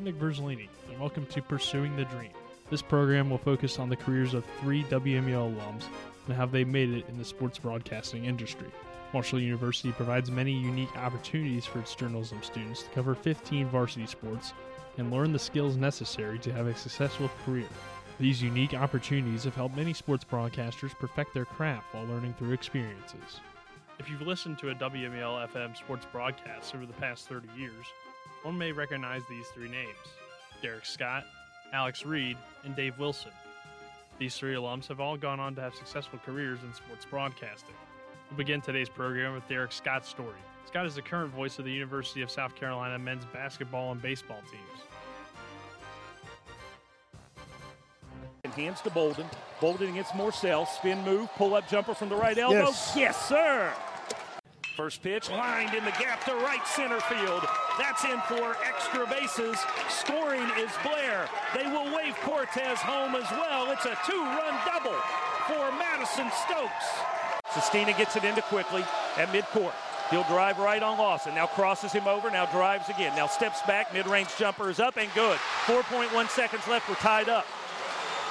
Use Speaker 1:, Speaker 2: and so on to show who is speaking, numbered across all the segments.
Speaker 1: I'm Nick Verzolini, and welcome to Pursuing the Dream. This program will focus on the careers of three WMUL alums and how they made it in the sports broadcasting industry. Marshall University provides many unique opportunities for its journalism students to cover 15 varsity sports and learn the skills necessary to have a successful career. These unique opportunities have helped many sports broadcasters perfect their craft while learning through experiences. If you've listened to a WML FM sports broadcast over the past 30 years, one may recognize these three names Derek Scott, Alex Reed, and Dave Wilson. These three alums have all gone on to have successful careers in sports broadcasting. We'll begin today's program with Derek Scott's story. Scott is the current voice of the University of South Carolina men's basketball and baseball teams.
Speaker 2: And hands to Bolden. Bolden against Morcell. Spin move, pull up jumper from the right elbow.
Speaker 3: Yes.
Speaker 2: yes, sir. First pitch lined in the gap to right center field. That's in for extra bases. Scoring is Blair. They will wave Cortez home as well. It's a two-run double for Madison Stokes. Sestina gets it into quickly at midcourt. He'll drive right on Lawson. Now crosses him over. Now drives again. Now steps back. Mid-range jumper is up and good. 4.1 seconds left. We're tied up.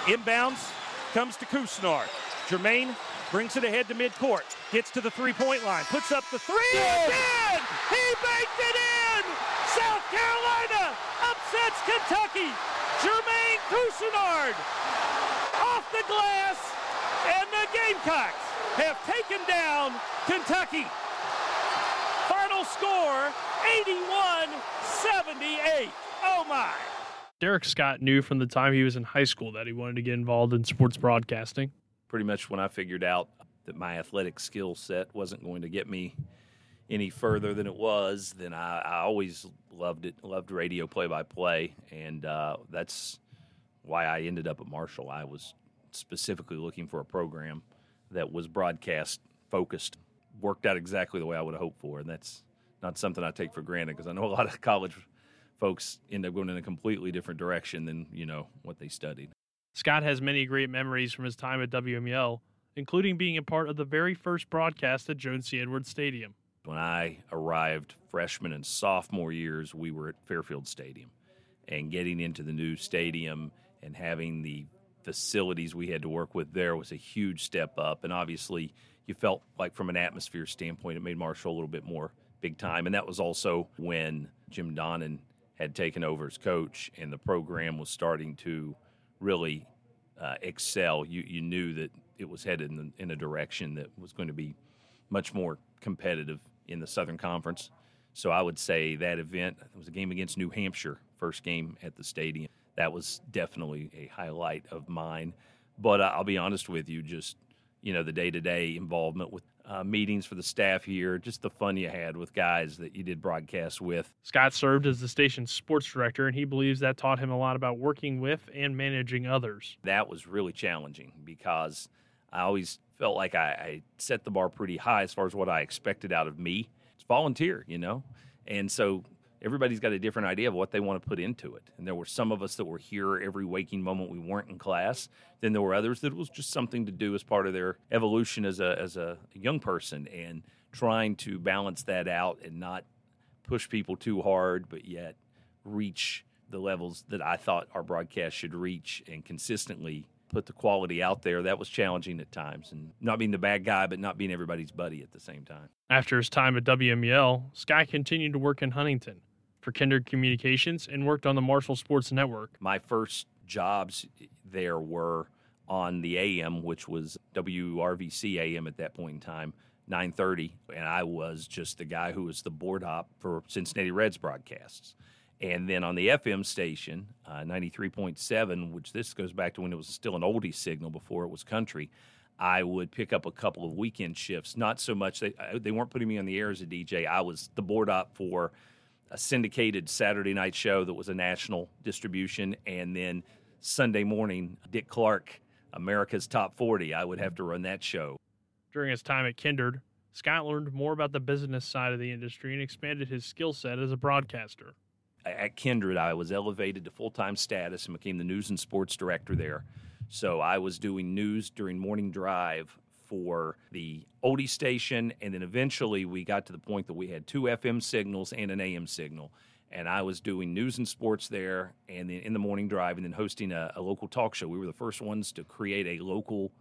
Speaker 2: Inbounds comes to Couisnard. Jermaine brings it ahead to midcourt. Gets to the three-point line. Puts up the three. It's in! He baked it in! South Carolina upsets Kentucky. Jermaine Couisnard off the glass, and the Gamecocks have taken down Kentucky. Final score 81-78. Oh my!
Speaker 1: Derek Scott knew from the time he was in high school that he wanted to get involved in sports broadcasting.
Speaker 4: Pretty much when I figured out that my athletic skill set wasn't going to get me any further than it was, then I, I always loved it, loved radio play by play. And uh, that's why I ended up at Marshall. I was specifically looking for a program that was broadcast focused, worked out exactly the way I would have hoped for. And that's not something I take for granted because I know a lot of college folks end up going in a completely different direction than, you know, what they studied.
Speaker 1: Scott has many great memories from his time at WML, including being a part of the very first broadcast at Joan C. Edwards Stadium.
Speaker 4: When I arrived freshman and sophomore years, we were at Fairfield Stadium. And getting into the new stadium and having the facilities we had to work with there was a huge step up. And obviously, you felt like from an atmosphere standpoint, it made Marshall a little bit more big time. And that was also when Jim Donnan had taken over as coach and the program was starting to really uh, excel. You, you knew that it was headed in, in a direction that was going to be much more competitive in the Southern Conference. So I would say that event it was a game against New Hampshire, first game at the stadium. That was definitely a highlight of mine. But I'll be honest with you, just you know the day-to-day involvement with uh, meetings for the staff here, just the fun you had with guys that you did broadcasts with.
Speaker 1: Scott served as the station's sports director, and he believes that taught him a lot about working with and managing others.
Speaker 4: That was really challenging because I always felt like I, I set the bar pretty high as far as what I expected out of me. It's volunteer, you know, and so everybody's got a different idea of what they want to put into it. And there were some of us that were here every waking moment we weren't in class. Then there were others that it was just something to do as part of their evolution as a as a young person and trying to balance that out and not push people too hard, but yet reach the levels that I thought our broadcast should reach and consistently put the quality out there. That was challenging at times and not being the bad guy, but not being everybody's buddy at the same time.
Speaker 1: After his time at WML, Scott continued to work in Huntington for Kindred Communications and worked on the Marshall Sports Network.
Speaker 4: My first jobs there were on the AM, which was WRVC AM at that point in time, 9:30, and I was just the guy who was the board hop for Cincinnati Reds broadcasts. And then on the FM station, uh, 93.7, which this goes back to when it was still an oldie signal before it was country, I would pick up a couple of weekend shifts. Not so much, they, they weren't putting me on the air as a DJ. I was the board op for a syndicated Saturday night show that was a national distribution. And then Sunday morning, Dick Clark, America's Top 40, I would have to run that show.
Speaker 1: During his time at Kindred, Scott learned more about the business side of the industry and expanded his skill set as a broadcaster.
Speaker 4: at Kindred, I was elevated to full time status and became the news and sports director there. So I was doing news during morning drive for the oldie station, and then eventually we got to the point that we had two FM signals and an AM signal. and I was doing news and sports there, and then in the morning drive, and then hosting a, a local talk show. We were the first ones to create a local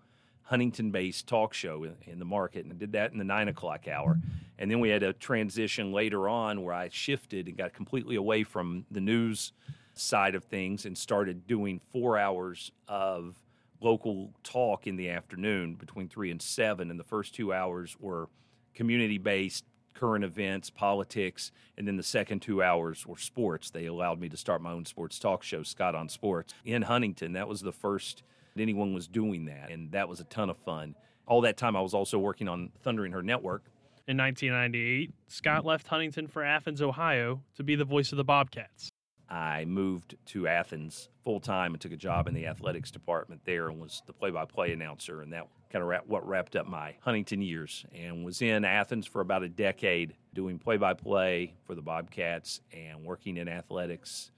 Speaker 4: Huntington-based talk show in, in, the market, and did that in the nine o'clock hour. And then we had a transition later on where I shifted and got completely away from the news side of things and started doing four hours of local talk in the afternoon between three and seven. And the first two hours were community-based current events, politics, and then the second two hours were sports. They allowed me to start my own sports talk show, Scott on Sports, in Huntington. That was the first anyone was doing that, and that was a ton of fun. All that time, I was also working on Thundering Herd Network.
Speaker 1: In 1998, Scott left Huntington for Athens, Ohio, to be the voice of the Bobcats.
Speaker 4: I moved to Athens full time and took a job in the athletics department there and was the play by play announcer. And that kind of what wrapped up my Huntington years and was in Athens for about a decade doing play by play for the Bobcats and working in athletics.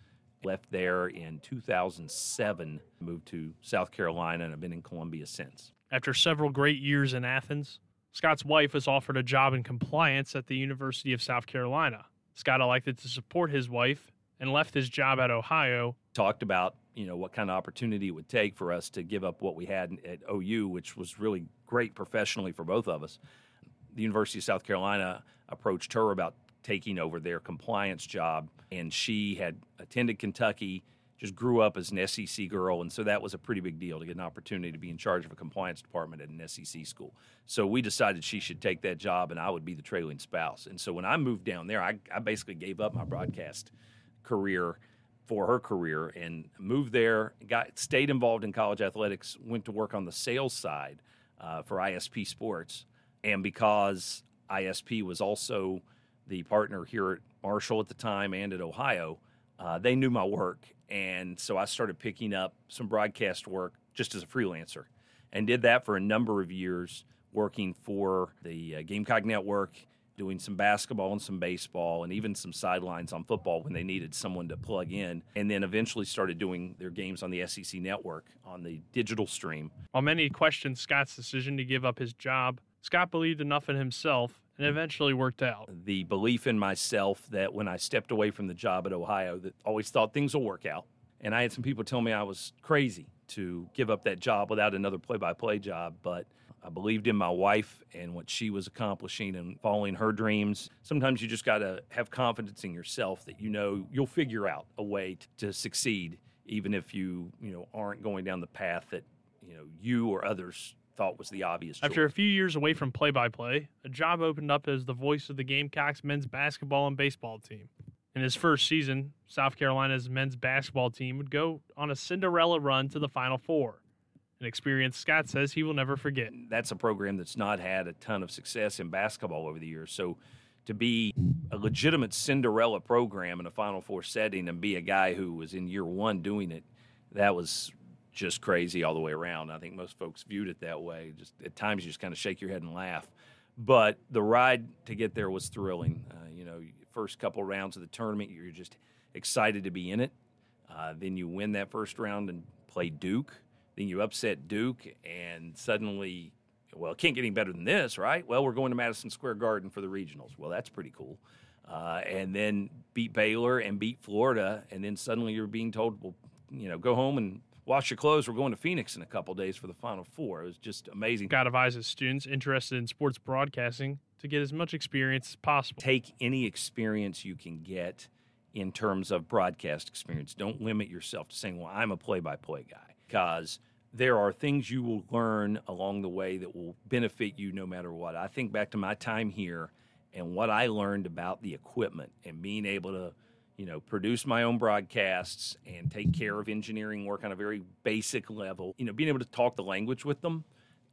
Speaker 4: Left there in 2007, moved to South Carolina, and I've been in Columbia since.
Speaker 1: After several great years in Athens, Scott's wife was offered a job in compliance at the University of South Carolina. Scott elected to support his wife and left his job at Ohio.
Speaker 4: Talked about you know what kind of opportunity it would take for us to give up what we had at OU, which was really great professionally for both of us. The University of South Carolina approached her about taking over their compliance job, and she had attended Kentucky, just grew up as an SEC girl, and so that was a pretty big deal to get an opportunity to be in charge of a compliance department at an SEC school. So we decided she should take that job, and I would be the trailing spouse. And so when I moved down there, I, I basically gave up my broadcast career for her career and moved there, got stayed involved in college athletics, went to work on the sales side uh, for ISP Sports, and because ISP was also the partner here at Marshall at the time and at Ohio, uh, they knew my work, and so I started picking up some broadcast work just as a freelancer, and did that for a number of years, working for the uh, Gamecock Network doing some basketball and some baseball and even some sidelines on football when they needed someone to plug in. And then eventually started doing their games on the SEC network on the digital stream.
Speaker 1: While many questioned Scott's decision to give up his job, Scott believed enough in himself and eventually worked out.
Speaker 4: The belief in myself that when I stepped away from the job at Ohio, that always thought things will work out. And I had some people tell me I was crazy to give up that job without another play by play job, but I believed in my wife and what she was accomplishing and following her dreams. Sometimes you just got to have confidence in yourself that you know you'll figure out a way to, to succeed, even if you you know aren't going down the path that you know you or others thought was the obvious.
Speaker 1: After a few years away from play-by-play, a job opened up as the voice of the Gamecocks men's basketball and baseball team. In his first season, South Carolina's men's basketball team would go on a Cinderella run to the Final Four an experience Scott says he will never forget.
Speaker 4: That's a program that's not had a ton of success in basketball over the years. So to be a legitimate Cinderella program in a Final Four setting and be a guy who was in year one doing it, that was just crazy all the way around. I think most folks viewed it that way. Just at times you just kind of shake your head and laugh. But the ride to get there was thrilling. Uh, you know, first couple rounds of the tournament, you're just excited to be in it. Uh, then you win that first round and play Duke then you upset Duke, and suddenly, well, it can't get any better than this, right? Well, we're going to Madison Square Garden for the regionals. Well, that's pretty cool. Uh, and then beat Baylor and beat Florida, and then suddenly you're being told, well, you know, go home and wash your clothes. We're going to Phoenix in a couple days for the Final Four. It was just amazing.
Speaker 1: Scott advises students interested in sports broadcasting to get as much experience as possible.
Speaker 4: Take any experience you can get in terms of broadcast experience. Don't limit yourself to saying, well, I'm a play by play guy, because there are things you will learn along the way that will benefit you no matter what. I think back to my time here and what I learned about the equipment and being able to, you know, produce my own broadcasts and take care of engineering work on a very basic level. You know, being able to talk the language with them,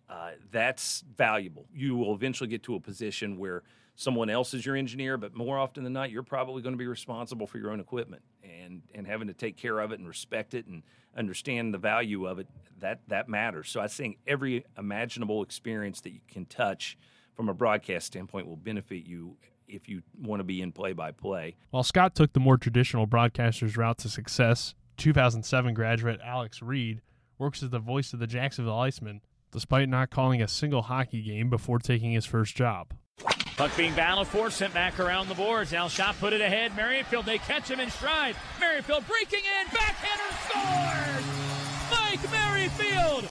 Speaker 4: uh, that's valuable. You will eventually get to a position where someone else is your engineer, but more often than not, you're probably going to be responsible for your own equipment and and having to take care of it and respect it and understand the value of it that that matters. So I think every imaginable experience that you can touch from a broadcast standpoint will benefit you if you want to be in play by play.
Speaker 1: While Scott took the more traditional broadcaster's route to success, 2007 graduate Alex Reed works as the voice of the Jacksonville Icemen, despite not calling a single hockey game before taking his first job.
Speaker 3: Puck being battled for, sent back around the boards. Now shot put it ahead. Merrifield, they catch him in stride. Merrifield breaking in, backhander scores! Mike Merrifield!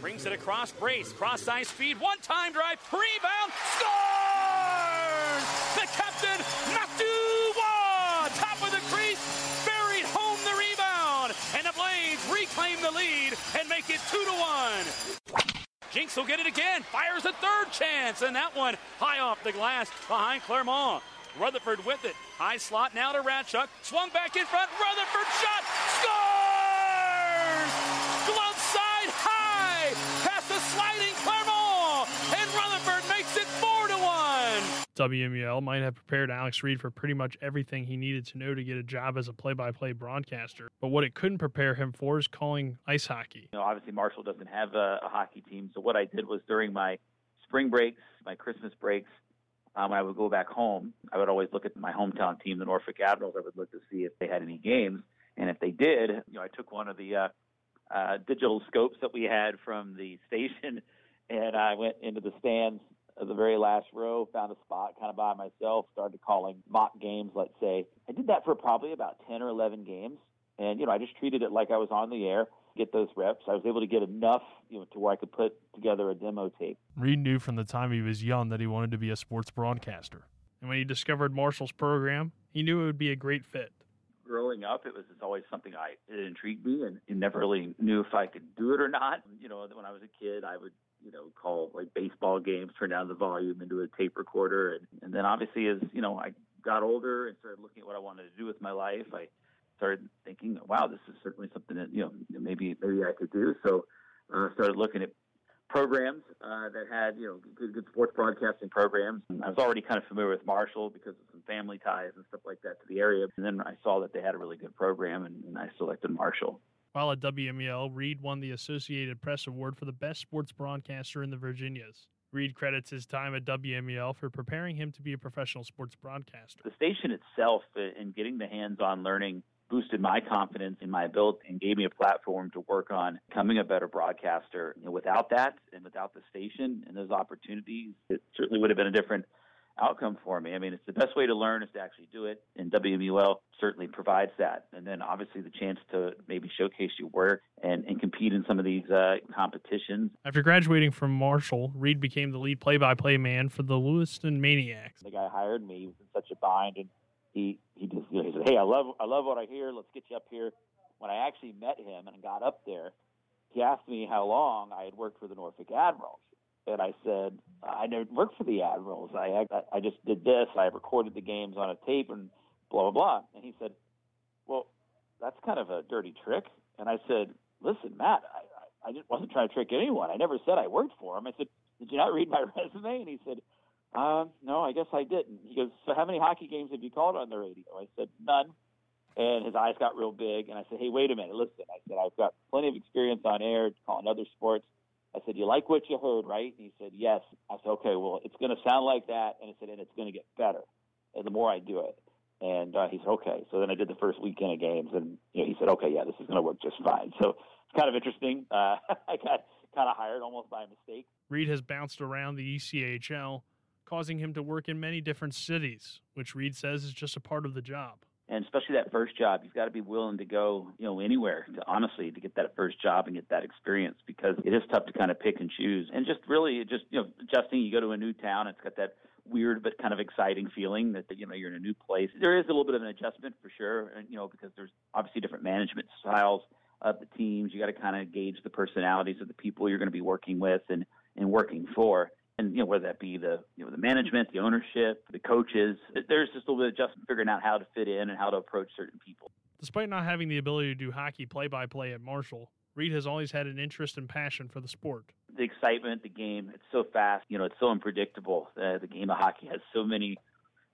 Speaker 3: Brings it across brace, cross ice speed, one time drive, rebound, scores! The captain, Matuwa, top of the crease, buried home the rebound, and the Blades reclaim the lead and make it two to one. Jinx will get it again. Fires a third chance, and that one high off the glass behind Clermont. Rutherford with it. High slot now to Ratchuk. Swung back in front. Rutherford shot. Scores! Glove side high. Past the sliding Clermont. And Rutherford makes it 4 to 1.
Speaker 1: WMUL might have prepared Alex Reed for pretty much everything he needed to know to get a job as a play by play broadcaster. But what it couldn't prepare him for is calling ice hockey.
Speaker 5: You know, obviously Marshall doesn't have a, a hockey team, so what I did was during my spring breaks, my Christmas breaks, um, I would go back home. I would always look at my hometown team, the Norfolk Admirals. I would look to see if they had any games, and if they did, you know, I took one of the uh, uh, digital scopes that we had from the station, and I went into the stands of the very last row, found a spot kind of by myself, started calling mock games, let's say. I did that for probably about 10 or 11 games. And, you know, I just treated it like I was on the air, get those reps. I was able to get enough, you know, to where I could put together a demo tape.
Speaker 1: Reed knew from the time he was young that he wanted to be a sports broadcaster. And when he discovered Marshall's program, he knew it would be a great fit.
Speaker 5: Growing up, it was always something I it intrigued me, and, and never really knew if I could do it or not. You know, when I was a kid, I would you know, call like baseball games, turn down the volume into a tape recorder. And, and then obviously as, you know, I got older and started looking at what I wanted to do with my life, I started thinking, wow, this is certainly something that, you know, maybe, maybe I could do. So I uh, started looking at programs uh, that had, you know, good, good sports broadcasting programs. And I was already kind of familiar with Marshall because of some family ties and stuff like that to the area. And then I saw that they had a really good program and, and I selected Marshall.
Speaker 1: While at WMUL, Reed won the Associated Press Award for the best sports broadcaster in the Virginias. Reed credits his time at WMUL for preparing him to be a professional sports broadcaster.
Speaker 5: The station itself and getting the hands on learning boosted my confidence in my ability and gave me a platform to work on becoming a better broadcaster. You know, without that and without the station and those opportunities, it certainly would have been a different outcome for me. I mean, it's the best way to learn is to actually do it, and WMUL certainly provides that. And then obviously the chance to maybe showcase your work and, and compete in some of these uh, competitions.
Speaker 1: After graduating from Marshall, Reed became the lead play-by-play man for the Lewiston Maniacs.
Speaker 5: The guy hired me. He was in such a bind, and he he just you know, he said, "Hey, I love I love what I hear. Let's get you up here." When I actually met him and got up there, he asked me how long I had worked for the Norfolk Admirals and I said, I never worked for the Admirals. I I just did this. I recorded the games on a tape and blah blah blah. And he said, Well, that's kind of a dirty trick. And I said, Listen, Matt, I I, I just wasn't trying to trick anyone. I never said I worked for him. I said, Did you not read my resume? And he said, um, no, I guess I didn't. He goes, So how many hockey games have you called on the radio? I said, None. And his eyes got real big. And I said, Hey, wait a minute. Listen, I said, I've got plenty of experience on air calling other sports. I said, "You like what you heard, right?" And he said, "Yes." I said, "Okay, well, it's going to sound like that," and he said, "And it's going to get better, and the more I do it." And uh, he said, "Okay." So then I did the first weekend of games, and you know, he said, "Okay, yeah, this is going to work just fine." So it's kind of interesting. Uh, I got kind of hired almost by mistake.
Speaker 1: Reed has bounced around the ECHL, causing him to work in many different cities, which Reed says is just a part of the job
Speaker 5: and especially that first job, you've got to be willing to go, you know, anywhere to honestly to get that first job and get that experience because it is tough to kind of pick and choose and just really just you know adjusting. You go to a new town, it's got that weird but kind of exciting feeling that you know you're in a new place. There is a little bit of an adjustment for sure, and you know because there's obviously different management styles of the teams. You got to kind of gauge the personalities of the people you're going to be working with and and working for and you know whether that be the you know the management, the ownership, the coaches. There's just a little bit of just figuring out how to fit in and how to approach certain people.
Speaker 1: Despite not having the ability to do hockey play-by-play at Marshall, Reed has always had an interest and passion for the sport.
Speaker 5: The excitement, the game, it's so fast. You know, it's so unpredictable. Uh, the game of hockey has so many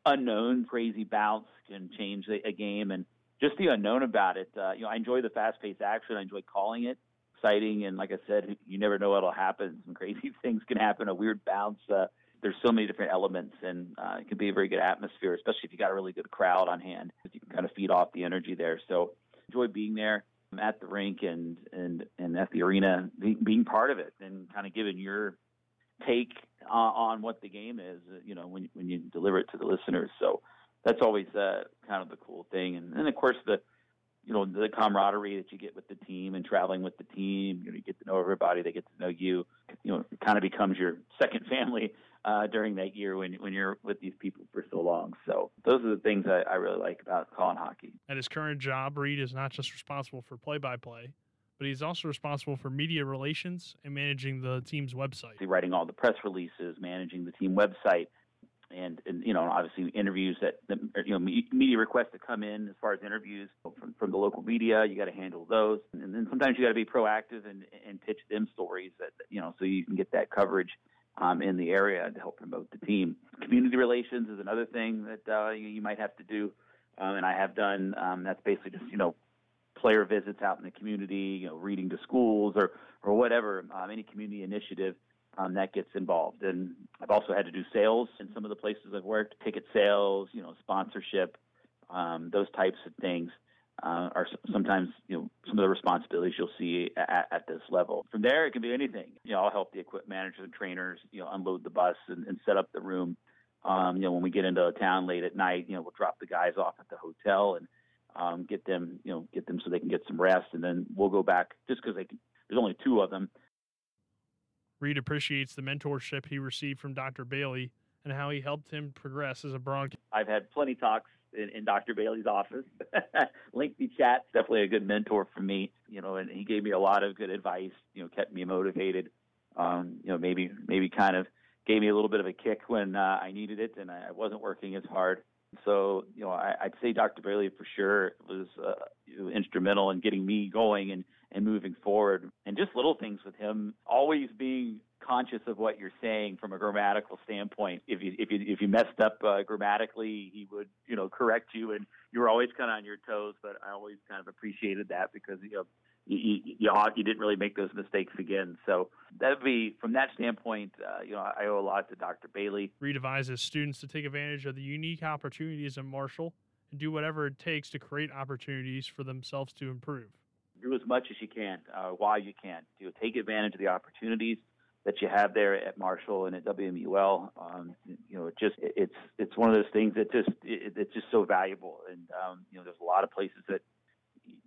Speaker 5: unknown, crazy bounce can change a, a game, and just the unknown about it. Uh, you know, I enjoy the fast-paced action. I enjoy calling it exciting. And like I said, you never know what'll happen. Some crazy things can happen. A weird bounce. Uh, there's so many different elements, and uh, it can be a very good atmosphere, especially if you got a really good crowd on hand. You can kind of feed off the energy there. So enjoy being there at the rink and and and at the arena, being part of it, and kind of giving your take uh, on what the game is, you know, when when you deliver it to the listeners. So that's always uh, kind of the cool thing, and then of course the you know the camaraderie that you get with the team and traveling with the team. You know, you get to know everybody, they get to know you. You know, it kind of becomes your second family uh, during that year when when you're with these people for so long. So those are the things I, I really like about calling hockey.
Speaker 1: At his current job, Reed is not just responsible for play-by-play, but he's also responsible for media relations and managing the team's website.
Speaker 5: Writing all the press releases, managing the team website, and, and you know obviously interviews that, you know media requests that come in as far as interviews from, from the local media you got to handle those. And then sometimes you got to be proactive and, and pitch them stories that you know so you can get that coverage um, in the area to help promote the team. Community relations is another thing that uh, you, you might have to do um, and I have done um, that's basically just you know player visits out in the community you know reading to schools or or whatever um, any community initiative um, that gets involved. And I've also had to do sales in some of the places I've worked, ticket sales, you know, sponsorship, um, those types of things. Uh, are sometimes you know some of the responsibilities you'll see at, at, this level. From there, it can be anything. You know, I'll help the equipment managers and trainers, you know, unload the bus and, and set up the room. Um, you know, when we get into a town late at night, you know, we'll drop the guys off at the hotel and um, get them, you know, get them so they can get some rest, and then we'll go back just because they can, there's only two of them.
Speaker 1: Reed appreciates the mentorship he received from Dr. Bailey and how he helped him progress as a broadcaster.
Speaker 5: I've had plenty talks in, in Dr. Bailey's office, lengthy chats. Definitely a good mentor for me, you know, and he gave me a lot of good advice. You know, kept me motivated. Um, you know, maybe maybe kind of gave me a little bit of a kick when uh, I needed it and I wasn't working as hard. So, you know, I, would say Dr. Bailey for sure was uh, instrumental in getting me going and, and moving forward. And just little things with him, always being conscious of what you're saying from a grammatical standpoint. If you if you if you messed up uh, grammatically, he would you know correct you, and you were always kind of on your toes. But I always kind of appreciated that because you know you, you, you didn't really make those mistakes again. So that would be from that standpoint. Uh, you know, I owe a lot to Dr. Bailey.
Speaker 1: Reed advises students to take advantage of the unique opportunities in Marshall and do whatever it takes to create opportunities for themselves to improve.
Speaker 5: Do as much as you can uh, while you can. You know, take advantage of the opportunities that you have there at Marshall and at WMUL. Um, you know, it just it's it's one of those things that just it, it's just so valuable. And um, you know, there's a lot of places that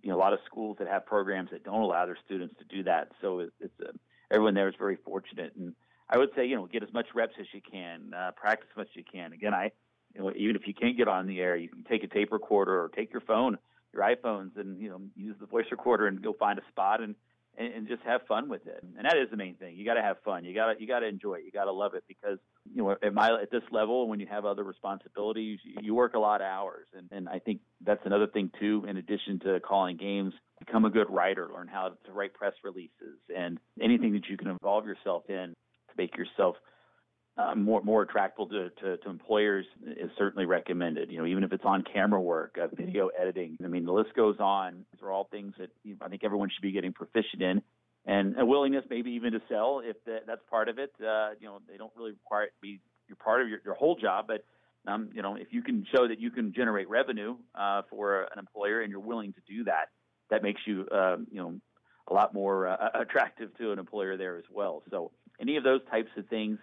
Speaker 5: you know a lot of schools that have programs that don't allow their students to do that. So it, it's uh, everyone there is very fortunate, and I would say you know get as much reps as you can, uh, practice as much as you can. Again, I you know even if you can't get on the air, you can take a tape recorder or take your phone, your iPhones, and you know use the voice recorder and go find a spot and and, and just have fun with it. And that is the main thing. You got to have fun. You got to you got to enjoy it. You got to love it because you know at my at this level when you have other responsibilities, you work a lot of hours. And and I think that's another thing too. In addition to calling games, become a good writer. Learn how to write press releases and anything that you can involve yourself in to make yourself uh, more more attractive to, to, to, employers is certainly recommended. You know, even if it's on camera work, uh, video editing. I mean, the list goes on. These are all things that you know, I think everyone should be getting proficient in, and a willingness maybe even to sell if that, that's part of it. Uh, you know, they don't really require it to be your part of your, your whole job, but um, you know, if you can show that you can generate revenue uh, for an employer and you're willing to do that, that makes you, uh, you know, a lot more uh, attractive to an employer there as well. So any of those types of things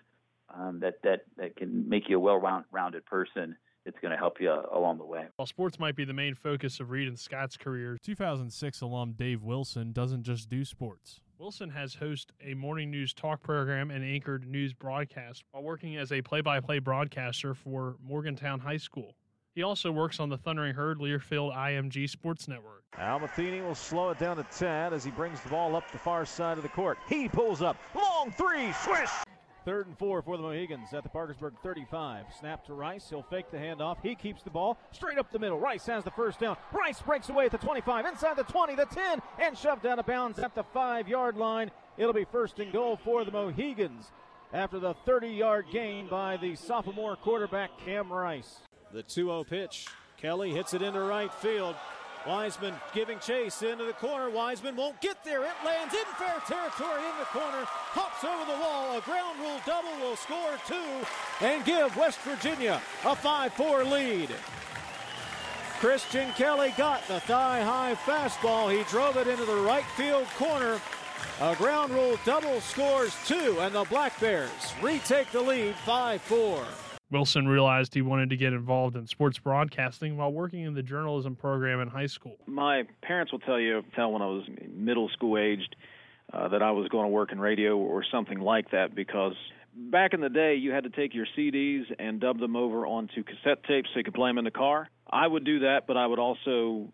Speaker 5: um, that that that can make you a well-rounded person. It's going to help you along the way.
Speaker 1: While sports might be the main focus of Reed and Scott's career, 2006 alum Dave Wilson doesn't just do sports. Wilson has hosted a morning news talk program and anchored news broadcasts while working as a play-by-play broadcaster for Morgantown High School. He also works on the Thundering Herd Learfield IMG Sports Network.
Speaker 6: Al Matheny will slow it down to 10 as he brings the ball up the far side of the court. He pulls up. Long three. Swish. Third and four for the Mohigans at the Parkersburg 35. Snap to Rice. He'll fake the handoff. He keeps the ball straight up the middle. Rice has the first down. Rice breaks away at the 25, inside the 20, the 10, and shoved out of bounds at the five yard line. It'll be first and goal for the Mohigans after the 30 yard gain by the sophomore quarterback Cam Rice. The 2 0 pitch. Kelly hits it into right field. Wiseman giving chase into the corner. Wiseman won't get there. It lands in fair territory in the corner. Hops over the wall. A ground rule double will score two and give West Virginia a 5 4 lead. Christian Kelly got the thigh high fastball. He drove it into the right field corner. A ground rule double scores two, and the Black Bears retake the lead 5 4.
Speaker 1: Wilson realized he wanted to get involved in sports broadcasting while working in the journalism program in high school.
Speaker 7: My parents will tell you, tell when I was middle school aged, uh, that I was going to work in radio or something like that because back in the day you had to take your CDs and dub them over onto cassette tapes so you could play them in the car. I would do that, but I would also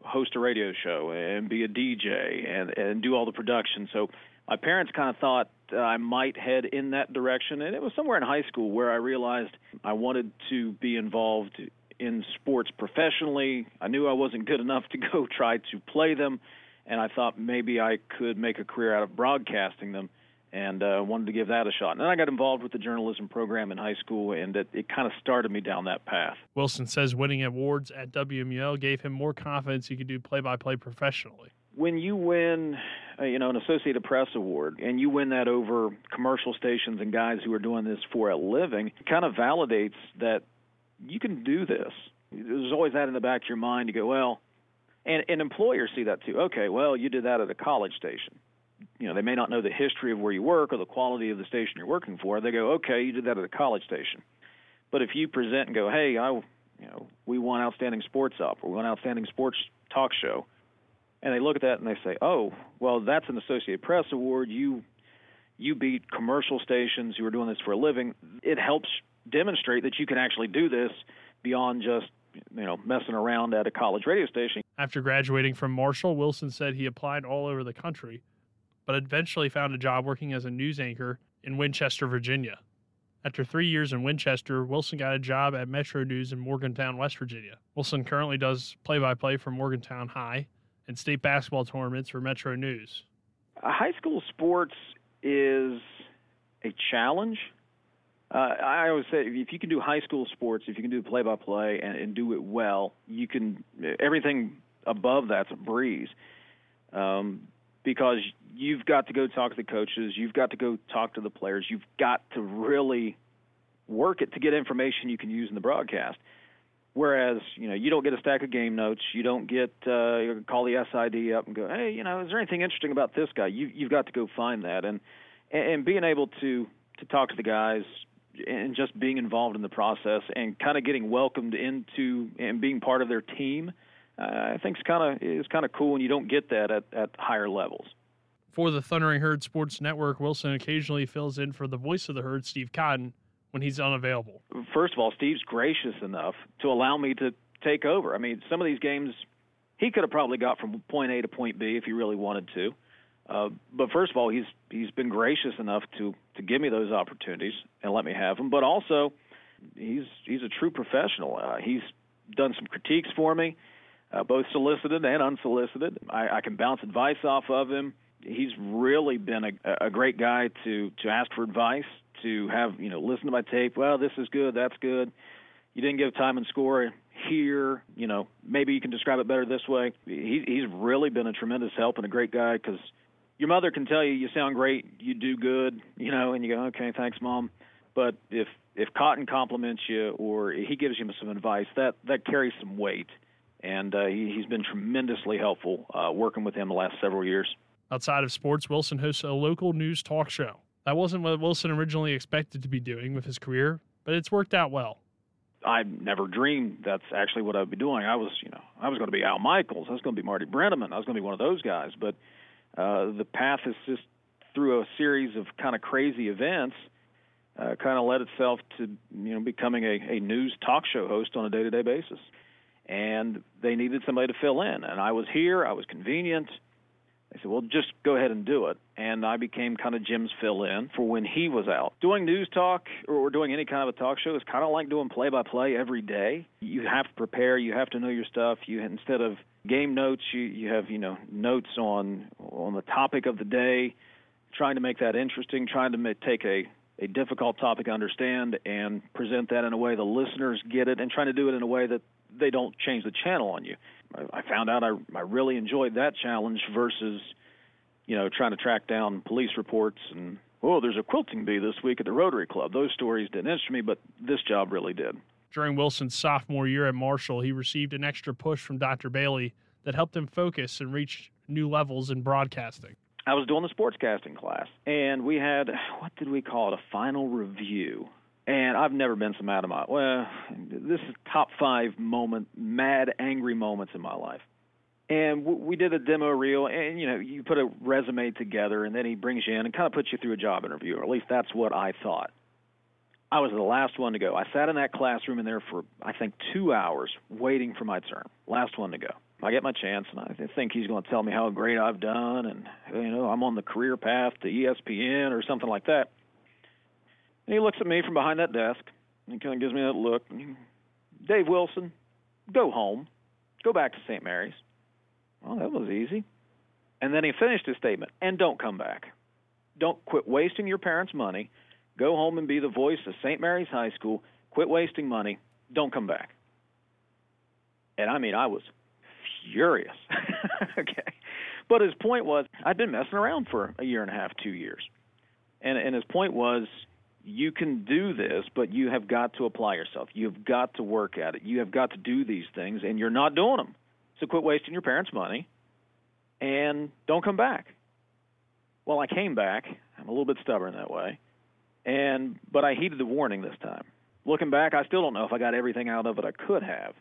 Speaker 7: host a radio show and be a DJ and and do all the production. So my parents kind of thought I might head in that direction, and it was somewhere in high school where I realized I wanted to be involved in sports professionally. I knew I wasn't good enough to go try to play them, and I thought maybe I could make a career out of broadcasting them and uh, wanted to give that a shot. And then I got involved with the journalism program in high school, and it, it kind of started me down that path.
Speaker 1: Wilson says winning awards at WMUL gave him more confidence he could do play by play professionally
Speaker 7: when you win, uh, you know, an Associated Press award, and you win that over commercial stations and guys who are doing this for a living, it kind of validates that you can do this. There's always that in the back of your mind. You go, well, and, and employers see that too. Okay, well, you did that at a college station. You know, they may not know the history of where you work or the quality of the station you're working for. They go, okay, you did that at a college station. But if you present and go, hey, I, you know, we won outstanding sports up, or we won outstanding sports talk show and they look at that and they say, "Oh, well, that's an Associated Press award. You you beat commercial stations who are doing this for a living." It helps demonstrate that you can actually do this beyond just you know messing around at a college radio station.
Speaker 1: After graduating from Marshall, Wilson said he applied all over the country, but eventually found a job working as a news anchor in Winchester, Virginia. After three years in Winchester, Wilson got a job at Metro News in Morgantown, West Virginia. Wilson currently does play by play for Morgantown High and state basketball tournaments for Metro News.
Speaker 7: high school sports is a challenge. Uh, I always say if you can do high school sports, if you can do play by play and do it well, you can everything above that's a breeze. Um, because you've got to go talk to the coaches, you've got to go talk to the players, you've got to really work it to get information you can use in the broadcast. Whereas, you know, you don't get a stack of game notes. You don't get uh, you call the SID up and go, hey, you know, is there anything interesting about this guy? You you've got to go find that, and and being able to to talk to the guys and just being involved in the process and kind of getting welcomed into and being part of their team, uh, I think is kind of is kind of cool, and you don't get that at at higher levels.
Speaker 1: For the Thundering Herd Sports Network, Wilson occasionally fills in for the voice of the herd, Steve Cotton when he's unavailable?
Speaker 7: First of all, Steve's gracious enough to allow me to take over. I mean, some of these games he could have probably got from point A to point B if he really wanted to. Uh, but first of all, he's he's been gracious enough to to give me those opportunities and let me have them. But also, he's he's a true professional. Uh, he's done some critiques for me, uh, both solicited and unsolicited. I, I can bounce advice off of him. He's really been a, a great guy to to ask for advice, to have you know listen to my tape. Well, this is good, that's good. You didn't give time and score here. You know, maybe you can describe it better this way. He, he's really been a tremendous help and a great guy because your mother can tell you you sound great, you do good, you know, and you go, okay, thanks, mom. But if if Cotton compliments you or he gives you some advice, that that carries some weight, and uh, he, he's been tremendously helpful uh, working with him the last several years.
Speaker 1: Outside of sports, Wilson hosts a local news talk show. That wasn't what Wilson originally expected to be doing with his career, but it's worked out well.
Speaker 7: I never dreamed that's actually what I'd be doing. I was, you know, I was going to be Al Michaels. I was going to be Marty Brennaman. I was going to be one of those guys. But uh, the path is just through a series of kind of crazy events, uh, kind of led itself to, you know, becoming a, a news talk show host on a day-to-day basis. And they needed somebody to fill in, and I was here. I was convenient. I said, well, just go ahead and do it. And I became kind of Jim's fill in for when he was out. Doing news talk or doing any kind of a talk show is kind of like doing play by play every day. You have to prepare, you have to know your stuff. You instead of game notes, you, you have, you know, notes on on the topic of the day, trying to make that interesting, trying to make, take a a difficult topic to understand and present that in a way the listeners get it and trying to do it in a way that they don't change the channel on you. I found out I, I really enjoyed that challenge versus, you know, trying to track down police reports and oh, there's a quilting bee this week at the Rotary Club. Those stories didn't interest me, but this job really did.
Speaker 1: During Wilson's sophomore year at Marshall, he received an extra push from Dr. Bailey that helped him focus and reach new levels in broadcasting.
Speaker 7: I was doing the sportscasting class, and we had what did we call it? A final review. And I've never been so mad at my well. This is top five moment, mad, angry moments in my life. And we did a demo reel, and you know, you put a resume together, and then he brings you in and kind of puts you through a job interview, or at least that's what I thought. I was the last one to go. I sat in that classroom in there for I think two hours waiting for my turn. Last one to go. I get my chance, and I think he's going to tell me how great I've done, and you know I'm on the career path to ESPN or something like that. And he looks at me from behind that desk, and he kind of gives me that look. Dave Wilson, go home, go back to St. Mary's. Well, that was easy. And then he finished his statement, and don't come back. Don't quit wasting your parents' money. Go home and be the voice of St. Mary's High School. Quit wasting money. Don't come back. And I mean, I was furious. okay. But his point was, I'd been messing around for a year and a half, two years. And, and his point was, you can do this, but you have got to apply yourself. You've got to work at it. You have got to do these things, and you're not doing them. So quit wasting your parents' money and don't come back. Well, I came back. I'm a little bit stubborn that way. And but I heeded the warning this time. Looking back, I still don't know if I got everything out of it I could have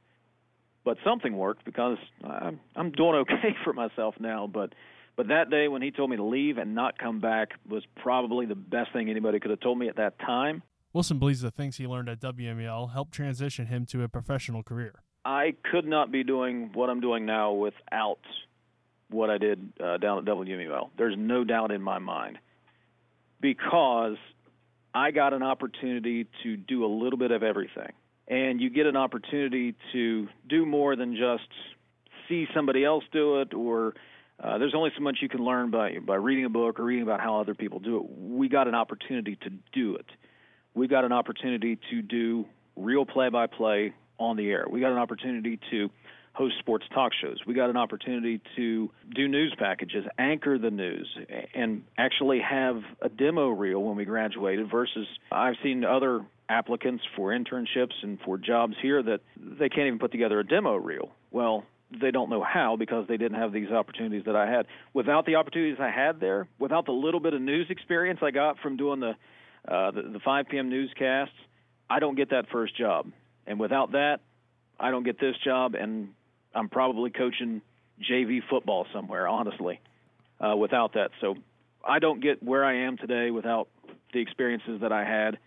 Speaker 7: but something worked because I'm I'm doing okay for myself now. But but that day when he told me to leave and not come back was probably the best thing anybody could have told me at that time.
Speaker 1: Wilson believes the things he learned at WMUL helped transition him to a professional career.
Speaker 7: I could not be doing what I'm doing now without what I did uh, down at WMUL. There's no doubt in my mind because I got an opportunity to do a little bit of everything and you get an opportunity to do more than just see somebody else do it or uh, there's only so much you can learn by by reading a book or reading about how other people do it. We got an opportunity to do it. We got an opportunity to do real play-by-play on the air. We got an opportunity to host sports talk shows. We got an opportunity to do news packages, anchor the news, and actually have a demo reel when we graduated versus I've seen other applicants for internships and for jobs here that they can't even put together a demo reel. Well, they don't know how because they didn't have these opportunities that I had. Without the opportunities I had there, without the little bit of news experience I got from doing the uh, the, the 5 p.m. newscasts, I don't get that first job. And without that, I don't get this job, and I'm probably coaching JV football somewhere, honestly, uh, without that. So I don't get where I am today without the experiences that I had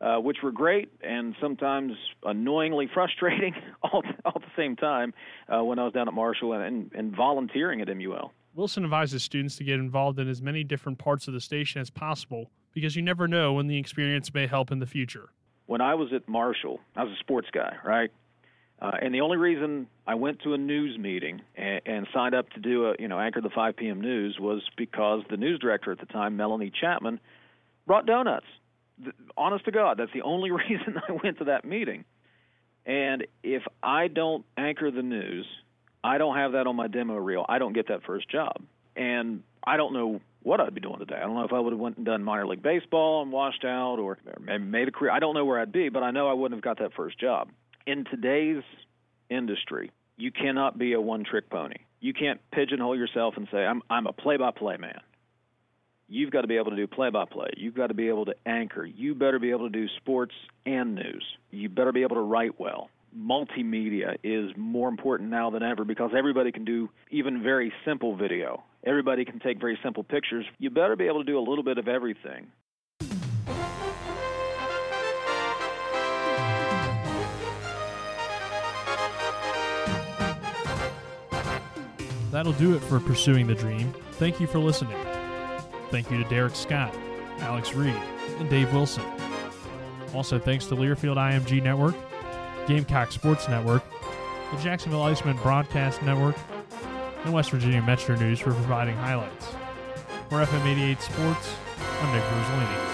Speaker 7: uh, which were great and sometimes annoyingly frustrating all, all at the same time uh, when I was down at Marshall and, and, and volunteering at MUL.
Speaker 1: Wilson advises students to get involved in as many different parts of the station as possible because you never know when the experience may help in the future.
Speaker 7: When I was at Marshall, I was a sports guy, right? Uh, and the only reason I went to a news meeting and, and signed up to do a, you know, anchor the 5 p.m. news was because the news director at the time, Melanie Chapman, brought donuts honest to God, that's the only reason I went to that meeting. And if I don't anchor the news, I don't have that on my demo reel. I don't get that first job. And I don't know what I'd be doing today. I don't know if I would have went and done minor league baseball and washed out or made a career. I don't know where I'd be, but I know I wouldn't have got that first job. In today's industry, you cannot be a one-trick pony. You can't pigeonhole yourself and say I'm I'm a play-by-play man you've got to be able to do play by play. You've got to be able to anchor. You better be able to do sports and news. You better be able to write well. Multimedia is more important now than ever because everybody can do even very simple video. Everybody can take very simple pictures. You better be able to do a little bit of everything.
Speaker 1: That'll do it for Pursuing the Dream. Thank you for listening. Thank you to Derek Scott, Alex Reed, and Dave Wilson. Also, thanks to Learfield IMG Network, Gamecock Sports Network, the Jacksonville Icemen Broadcast Network, and West Virginia Metro News for providing highlights. For FM 88 Sports, I'm Nick